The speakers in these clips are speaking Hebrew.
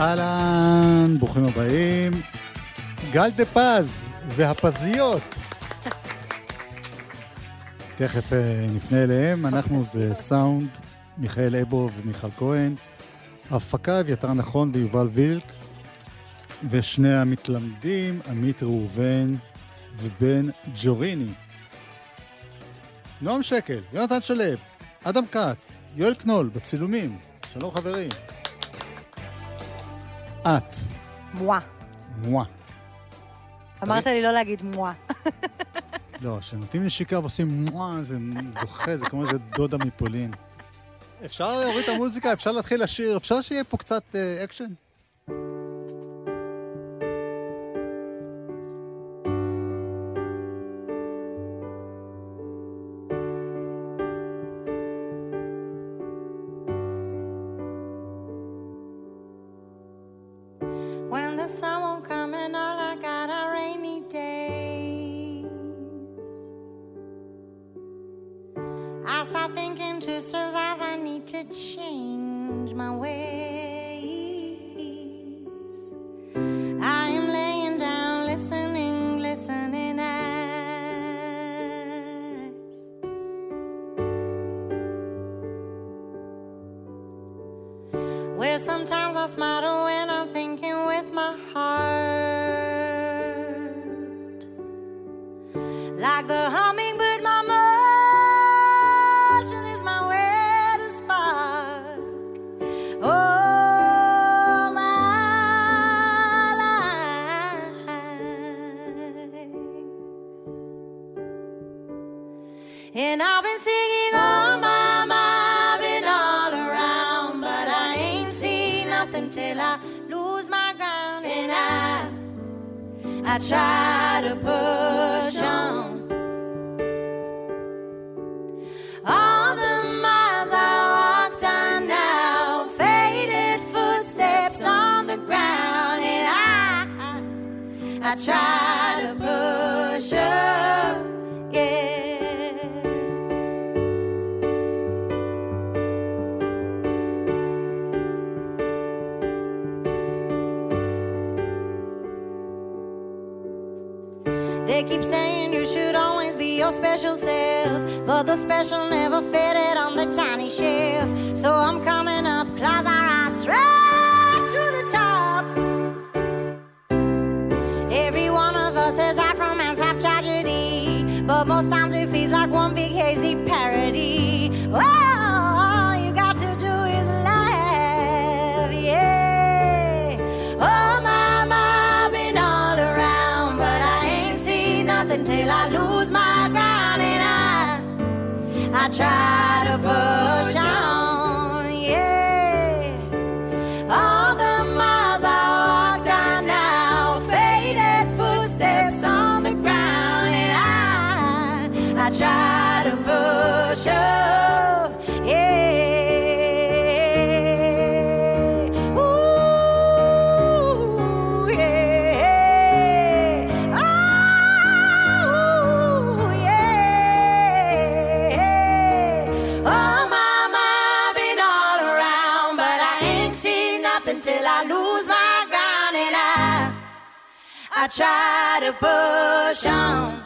אהלן, ברוכים הבאים. גל דה פז והפזיות. תכף אה, נפנה אליהם, אנחנו זה סאונד, מיכאל אבו ומיכל כהן. הפקה אביתר נכון ויובל וילק, ושני המתלמדים, עמית ראובן ובן ג'וריני. נועם שקל, יונתן שלו, אדם כץ, יואל קנול, בצילומים. שלום חברים. את. מואה. מואה. אמרת לי לא להגיד מואה. לא, כשנותנים נשיקה ועושים מואה, זה דוחה, זה כמו איזה דודה מפולין. אפשר להוריד את המוזיקה, אפשר להתחיל לשיר, אפשר שיהיה פה קצת אה, אקשן? Like the hummingbird, my motion is my way to spark. Oh, my life. And I've been singing all my mind, been all around, but I ain't seen nothing till I lose my ground. And I, I try try to push up, yeah. They keep saying you should always be your special self, but the special never fitted on the tiny shelf. So I'm coming up, cause I ride try to push on, yeah. All the miles I walked on now, faded footsteps on the ground, and I, I try to push up, try to push on.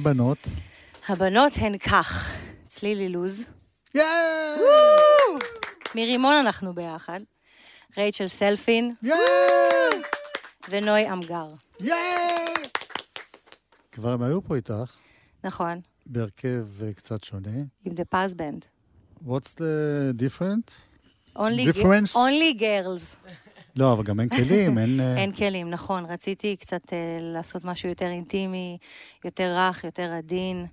הבנות? הבנות הן כך, צליל אילוז. יאיי! מרימון אנחנו ביחד. רייצ'ל סלפין יאיי! ונוי אמגר. יאיי! כבר הם היו פה איתך, נכון, בהרכב אה, קצת שונה. עם The Paz Band. What's the different? Only, Difference? only girls. לא, אבל גם אין כלים, אין... אה, אין כלים, נכון. רציתי קצת אה, לעשות משהו יותר אינטימי, יותר רך, יותר עדין.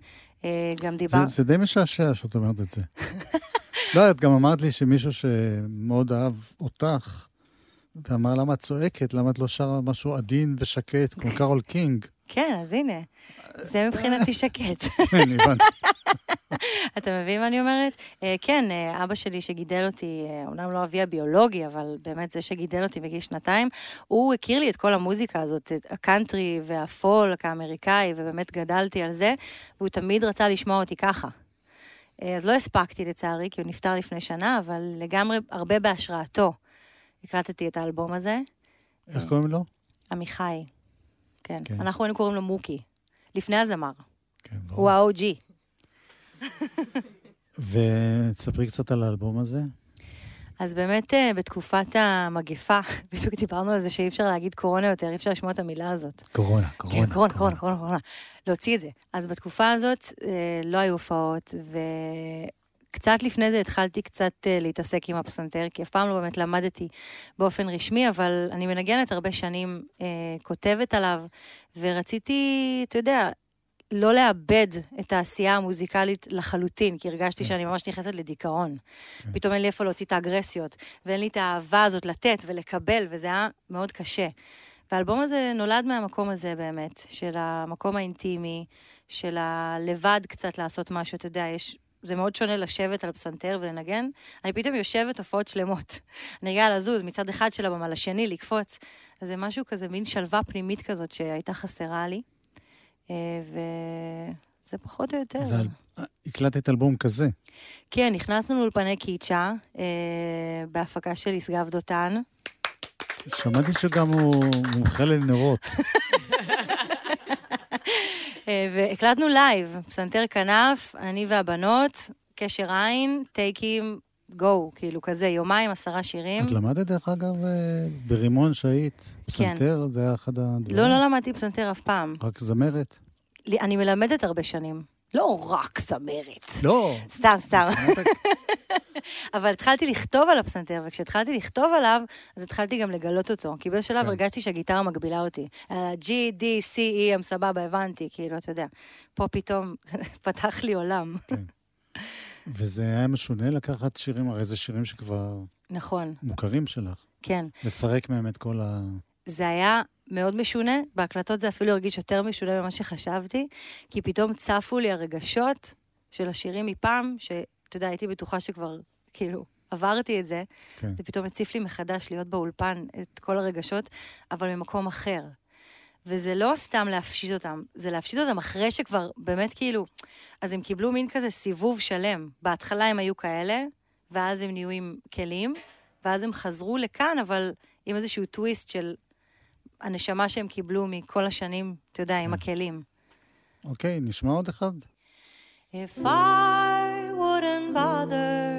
אה, גם דיבר... זה, זה די משעשע שאת אומרת את זה. לא, את גם אמרת לי שמישהו שמאוד אהב אותך, ואמר למה את צועקת, למה את לא שרה משהו עדין ושקט, כמו קארול קינג. כן, אז הנה. זה מבחינתי שקט. כן, הבנתי. אתה מבין מה אני אומרת? אה, כן, אה, אבא שלי שגידל אותי, אה, אומנם לא אבי הביולוגי, אבל באמת זה שגידל אותי בגיל שנתיים, הוא הכיר לי את כל המוזיקה הזאת, את הקאנטרי והפולק האמריקאי, ובאמת גדלתי על זה, והוא תמיד רצה לשמוע אותי ככה. אז לא הספקתי לצערי, כי הוא נפטר לפני שנה, אבל לגמרי הרבה בהשראתו. הקלטתי את האלבום הזה, איך קוראים לו? עמיחי. כן. כן. אנחנו היינו קוראים לו מוקי. לפני הזמר. כן, הוא ברור. ה-OG. ותספרי קצת על האלבום הזה. אז באמת אה, בתקופת המגפה, בדיוק דיברנו על זה שאי אפשר להגיד קורונה יותר, אי אפשר לשמוע את המילה הזאת. קורונה, כן, קורונה, קורונה, קורונה, קורונה, קורונה. להוציא את זה. אז בתקופה הזאת אה, לא היו הופעות, וקצת לפני זה התחלתי קצת אה, להתעסק עם הפסנתר, כי אף פעם לא באמת למדתי באופן רשמי, אבל אני מנגנת הרבה שנים, כותבת עליו, ורציתי, אתה יודע, לא לאבד את העשייה המוזיקלית לחלוטין, כי הרגשתי שאני ממש נכנסת לדיכאון. פתאום אין לי איפה להוציא את האגרסיות, ואין לי את האהבה הזאת לתת ולקבל, וזה היה מאוד קשה. והאלבום הזה נולד מהמקום הזה באמת, של המקום האינטימי, של הלבד קצת לעשות משהו, אתה יודע, יש... זה מאוד שונה לשבת על פסנתר ולנגן. אני פתאום יושבת הופעות שלמות. אני רגילה לזוז מצד אחד של הבמה לשני, לקפוץ. אז זה משהו כזה, מין שלווה פנימית כזאת שהייתה חסרה לי. אה, וזה פחות או יותר. ועל- הקלטת אלבום כזה. כן, נכנסנו לאולפני קיצ'ה, אה, בהפקה של ישגב דותן. שמעתי שגם הוא מומחה לנרות. אה, והקלטנו live, פסנתר כנף, אני והבנות, קשר עין, טייקים, go, כאילו כזה, יומיים, עשרה שירים. את למדת, דרך אגב, אה, ברימון שהיית? פסנתר? זה היה אחד הדברים? כן. לא, לא למדתי פסנתר אף פעם. רק זמרת? לי- אני מלמדת הרבה שנים. לא רק זמרת. לא. סתם, סתם. אבל התחלתי לכתוב על הפסנתר, וכשהתחלתי לכתוב עליו, אז התחלתי גם לגלות אותו. כי באיזשהו שלב כן. הרגשתי שהגיטרה מגבילה אותי. ה-G, D, C, E, הם סבבה, הבנתי, כאילו, אתה יודע. פה פתאום פתח לי עולם. וזה היה משונה לקחת שירים, הרי זה שירים שכבר נכון, מוכרים שלך. כן. לפרק מהם את כל ה... זה היה מאוד משונה, בהקלטות זה אפילו הרגיש יותר משונה ממה שחשבתי, כי פתאום צפו לי הרגשות של השירים מפעם, שאתה יודע, הייתי בטוחה שכבר, כאילו, עברתי את זה, כן. זה פתאום הציף לי מחדש להיות באולפן את כל הרגשות, אבל ממקום אחר. וזה לא סתם להפשיט אותם, זה להפשיט אותם אחרי שכבר באמת כאילו, אז הם קיבלו מין כזה סיבוב שלם. בהתחלה הם היו כאלה, ואז הם נהיו עם כלים, ואז הם חזרו לכאן, אבל עם איזשהו טוויסט של הנשמה שהם קיבלו מכל השנים, אתה יודע, עם הכלים. אוקיי, נשמע עוד אחד? If I wouldn't bother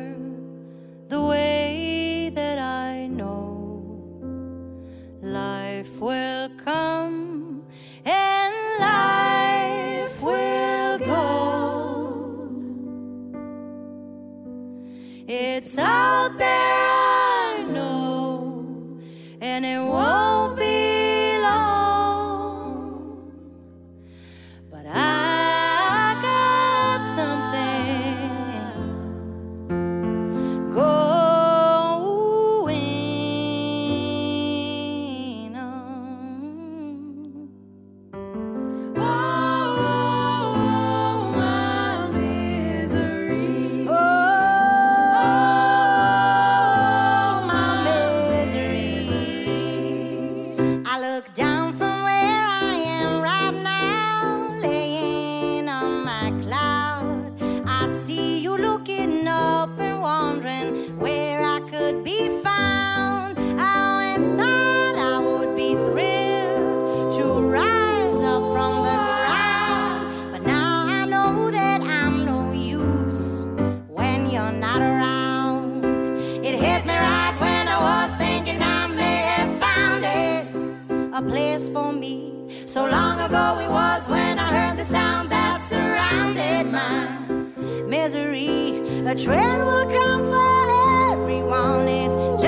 ago it was when I heard the sound that surrounded my misery. A train will come for everyone, it's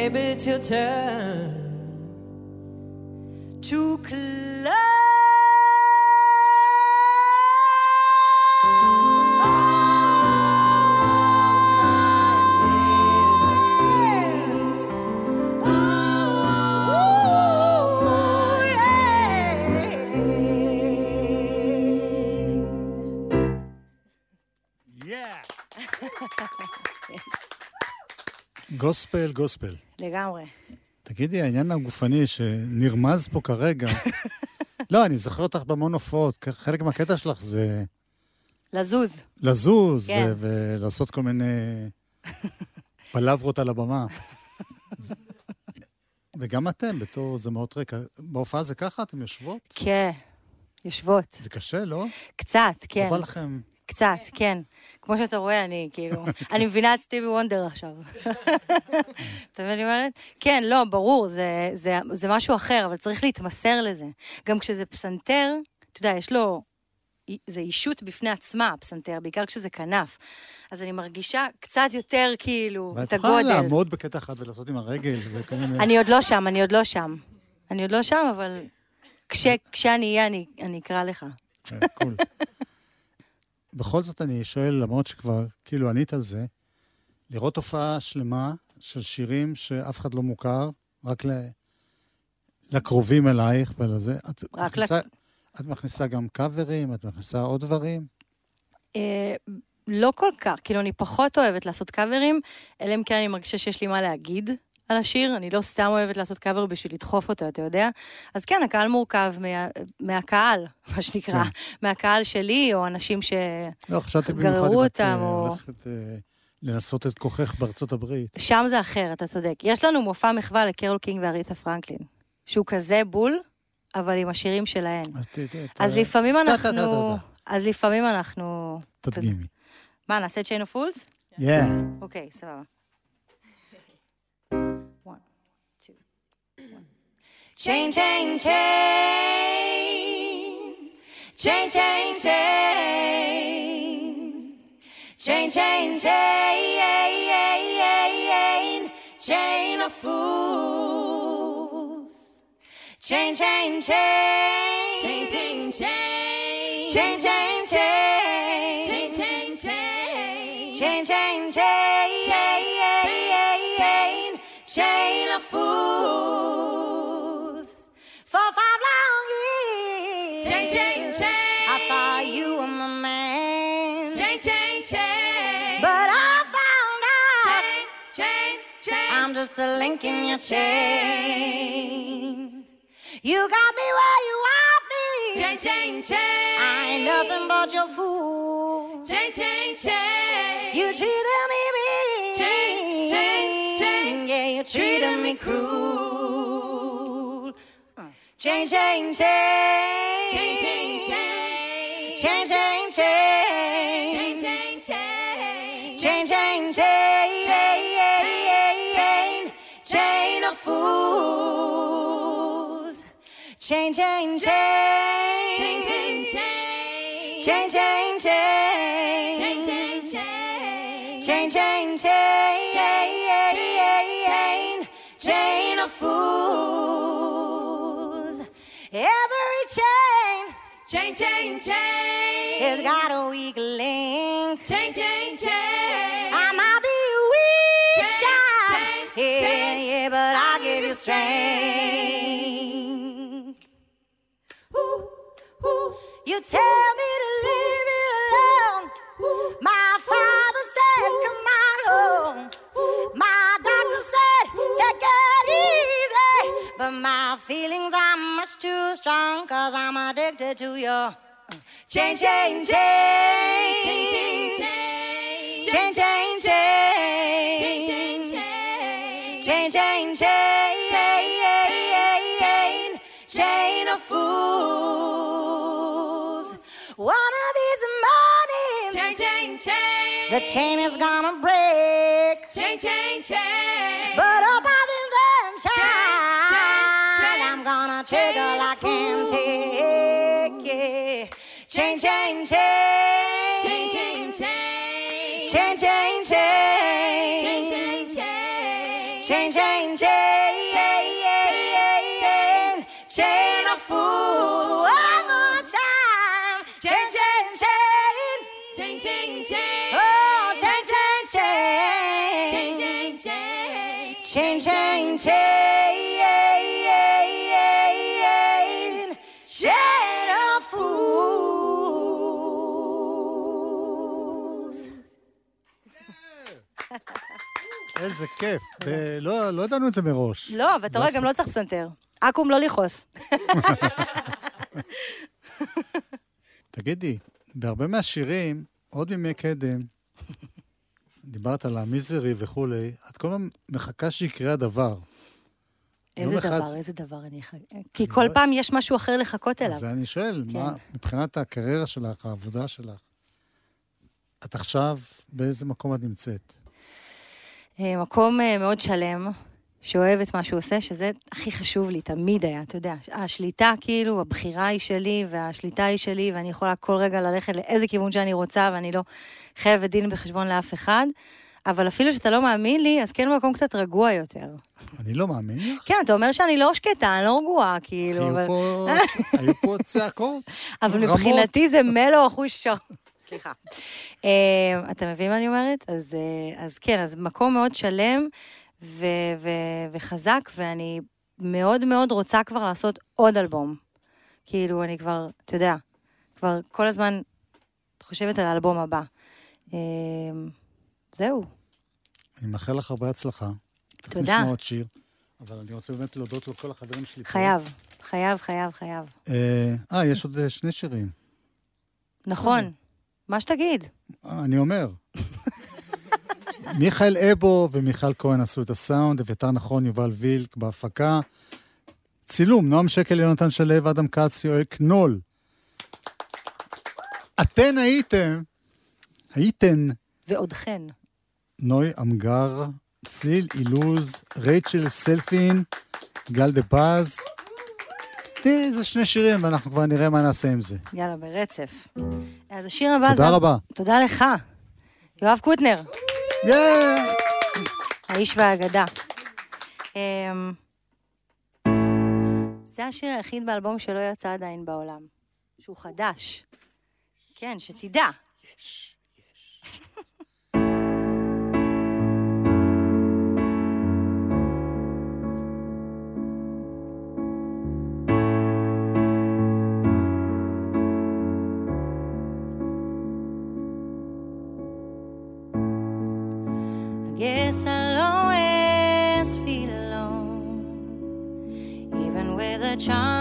Maybe it's your turn to close. גוספל, גוספל. לגמרי. תגידי, העניין הגופני שנרמז פה כרגע, לא, אני זוכר אותך בהמון הופעות, חלק מהקטע שלך זה לזוז. לזוז כן. ולעשות כל מיני פלברות על הבמה. זה- וגם אתם, בתור זמרות רקע, בהופעה זה ככה? אתם יושבות? כן, יושבות. זה קשה, לא? קצת, כן. לא בא לכם... קצת, כן. כמו שאתה רואה, אני כאילו, אני מבינה את סטיבי וונדר עכשיו. אתה מבין מה אני אומרת? כן, לא, ברור, זה, זה, זה משהו אחר, אבל צריך להתמסר לזה. גם כשזה פסנתר, אתה יודע, יש לו, זה אישות בפני עצמה, הפסנתר, בעיקר כשזה כנף. אז אני מרגישה קצת יותר כאילו ואת את יכולה הגודל. לעמוד בקטע אחד ולעשות עם הרגל וכל מיני... אני עוד לא שם, אני עוד לא שם. אני עוד לא שם, אבל כש, כשאני אהיה, אני, אני אקרא לך. כן, קול. בכל זאת אני שואל, למרות שכבר כאילו ענית על זה, לראות הופעה שלמה של שירים שאף אחד לא מוכר, רק ל... לקרובים אלייך ולזה, את מכניסה, לק- את מכניסה גם קאברים, את מכניסה עוד דברים? אה, לא כל כך, כאילו, אני פחות אוהבת לעשות קאברים, אלא אם כן אני מרגישה שיש לי מה להגיד על השיר, אני לא סתם אוהבת לעשות קאבר בשביל לדחוף אותו, אתה יודע? אז כן, הקהל מורכב מה, מהקהל, מה שנקרא, כן. מהקהל שלי, או אנשים ש... לא, חשבתי במיוחד אם את אה, או- הולכת אה, לנסות את כוחך בארצות הברית. שם זה אחר, אתה צודק. יש לנו מופע מחווה לקרול קינג ואריתה פרנקלין, שהוא כזה בול, אבל עם השירים שלהן. אז ת- ת- ת- אז לפעמים טה, טה, אנחנו... טה, טה, אז לפעמים אנחנו... תדגימי. מה, נעשה צ'יין אוף פולס? Yeah. אוקיי, סבבה. Chain, chain, chain. Chain, chain, chain. Chain, chain, chain. Chain of fools. Chain, chain, chain. Chain, chain, chain. Chain, chain, chain. In your chain. You got me where you want me. Chain, chain, chain. I ain't nothing but your fool. Chain, chain, chain. You treated me mean. Chain, chain, chain. Yeah, you treated me cruel. Uh, chain, chain. Chain, chain, chain. Chain, chain, chain. Chain, Chain, chain, chain. Chain, chain, chain. Chain, chain, chain. Chain, chain, chain. Chain, chain, chain. Chain of fools. Every chain Chain, chain, chain. has got a weak link. Chain, chain, chain. I might be a weak Chain, child. chain, yeah, chain. yeah, but I'll give you strength. Tell me to leave you alone. My father said, come on home. My doctor said, take it easy. But my feelings are much too strong, cause I'm addicted to your change, change, chain. The chain is gonna break. Chain, chain, chain. But up until then, chain, child, chain. I'm gonna take all I can take. Yeah. Chain, chain, chain. איזה כיף. לא לא ידענו את זה מראש. לא, ואתה רואה, גם לא צריך פסנתר. עכו"ם לא לכעוס. תגידי, בהרבה מהשירים, עוד בימי קדם, דיברת על המיזרי וכולי, את כל הזמן מחכה שיקרה הדבר. איזה אחד דבר, זה- איזה דבר אני אחכה. כי כל פעם יש משהו אחר לחכות אליו. אז אני שואל, כן. מה, מבחינת הקריירה שלך, העבודה שלך, את עכשיו, באיזה מקום את נמצאת? אה, מקום אה, מאוד שלם, שאוהב את מה שהוא עושה, שזה הכי חשוב לי, תמיד היה, אתה יודע. השליטה, כאילו, הבחירה היא שלי, והשליטה היא שלי, ואני יכולה כל רגע ללכת לאיזה כיוון שאני רוצה, ואני לא חייבת דין וחשבון לאף אחד. אבל אפילו שאתה לא מאמין לי, אז כן מקום קצת רגוע יותר. אני לא מאמין לך. כן, אתה אומר שאני לא שקטה, אני לא רגועה, כאילו, היו אבל... פה- היו פה צעקות, אבל. מבחינתי זה מלו אחוז שור. סליחה. אה, אתה מבין מה אני אומרת? אז, אה, אז כן, אז מקום מאוד שלם ו- ו- וחזק, ואני מאוד מאוד רוצה כבר לעשות עוד אלבום. כאילו, אני כבר, אתה יודע, כבר כל הזמן חושבת על האלבום הבא. אה, זהו. אני מאחל לך הרבה הצלחה. תכף תודה. נשמע עוד שיר. אבל אני רוצה באמת להודות לכל החברים שלי. פה. חייב, חייב, חייב, חייב. אה, יש עוד שני שירים. נכון, מה שתגיד. אני אומר. מיכאל אבו ומיכל כהן עשו את הסאונד, אביתר נכון, יובל וילק בהפקה. צילום, נועם שקל, יונתן שלו, אדם כץ, יואל קנול. אתן הייתם, הייתן ועודכן. נוי אמגר, צליל אילוז, רייצ'ל סלפין, גל דה פז. תראי, זה שני שירים, ואנחנו כבר נראה מה נעשה עם זה. יאללה, ברצף. אז השיר הבא זה... תודה רבה. תודה לך, יואב קוטנר, יאה! האיש והאגדה. אמ, זה השיר היחיד באלבום שלא יצא עדיין בעולם, שהוא חדש. כן, שתדע. intoxicating Yes, I'll always feel alone, even with a charm.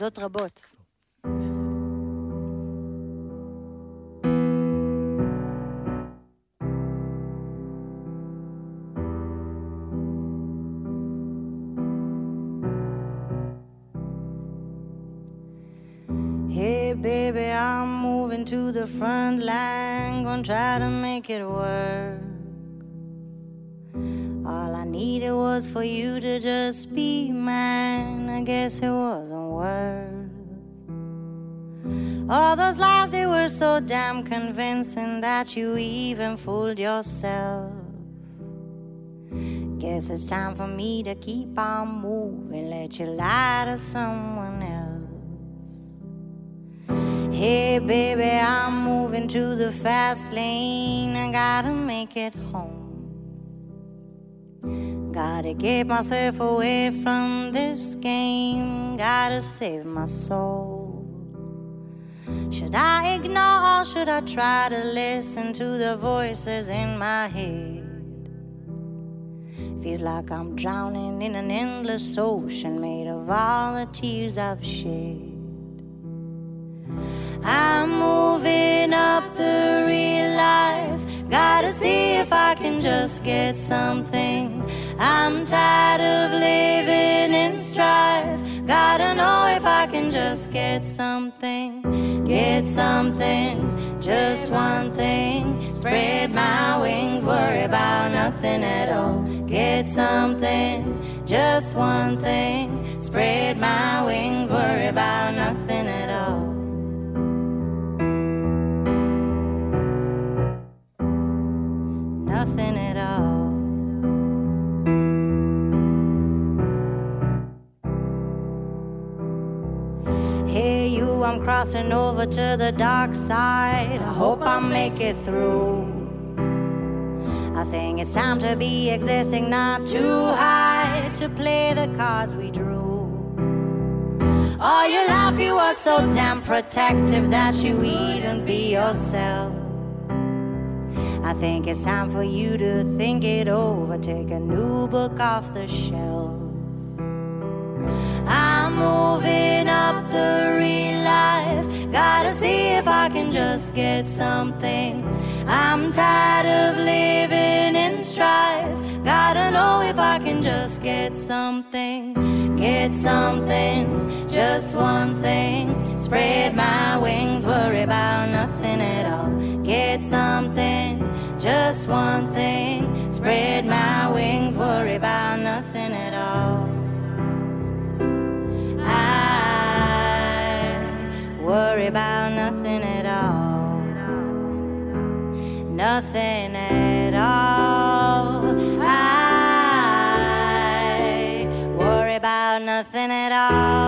תודות רבות. Hey baby, I'm moving to the front line, gonna try to make it work. All I needed was for you to just be mine. All those lies, they were so damn convincing that you even fooled yourself. Guess it's time for me to keep on moving, let you lie to someone else. Hey, baby, I'm moving to the fast lane. I gotta make it home. Gotta get myself away from this game. Gotta save my soul. Should I ignore or should I try to listen to the voices in my head? Feels like I'm drowning in an endless ocean made of all the tears I've shed. I'm moving up the real life. Gotta see if I can just get something. I'm tired of living in strife. Gotta know if I can just get something. Get something, just one thing. Spread my wings, worry about nothing at all. Get something, just one thing. Spread my wings, worry about nothing crossing over to the dark side. I hope I make it through. I think it's time to be existing, not too high to play the cards we drew. All your life, you were so damn protective that you wouldn't be yourself. I think it's time for you to think it over, take a new book off the shelf. I'm moving up the life. Gotta see if I can just get something. I'm tired of living in strife. Gotta know if I can just get something. Get something, just one thing. Spread my wings, worry about nothing at all. Get something, just one thing. Spread my wings, worry about nothing at all. Worry about nothing at all. Nothing at all. I worry about nothing at all.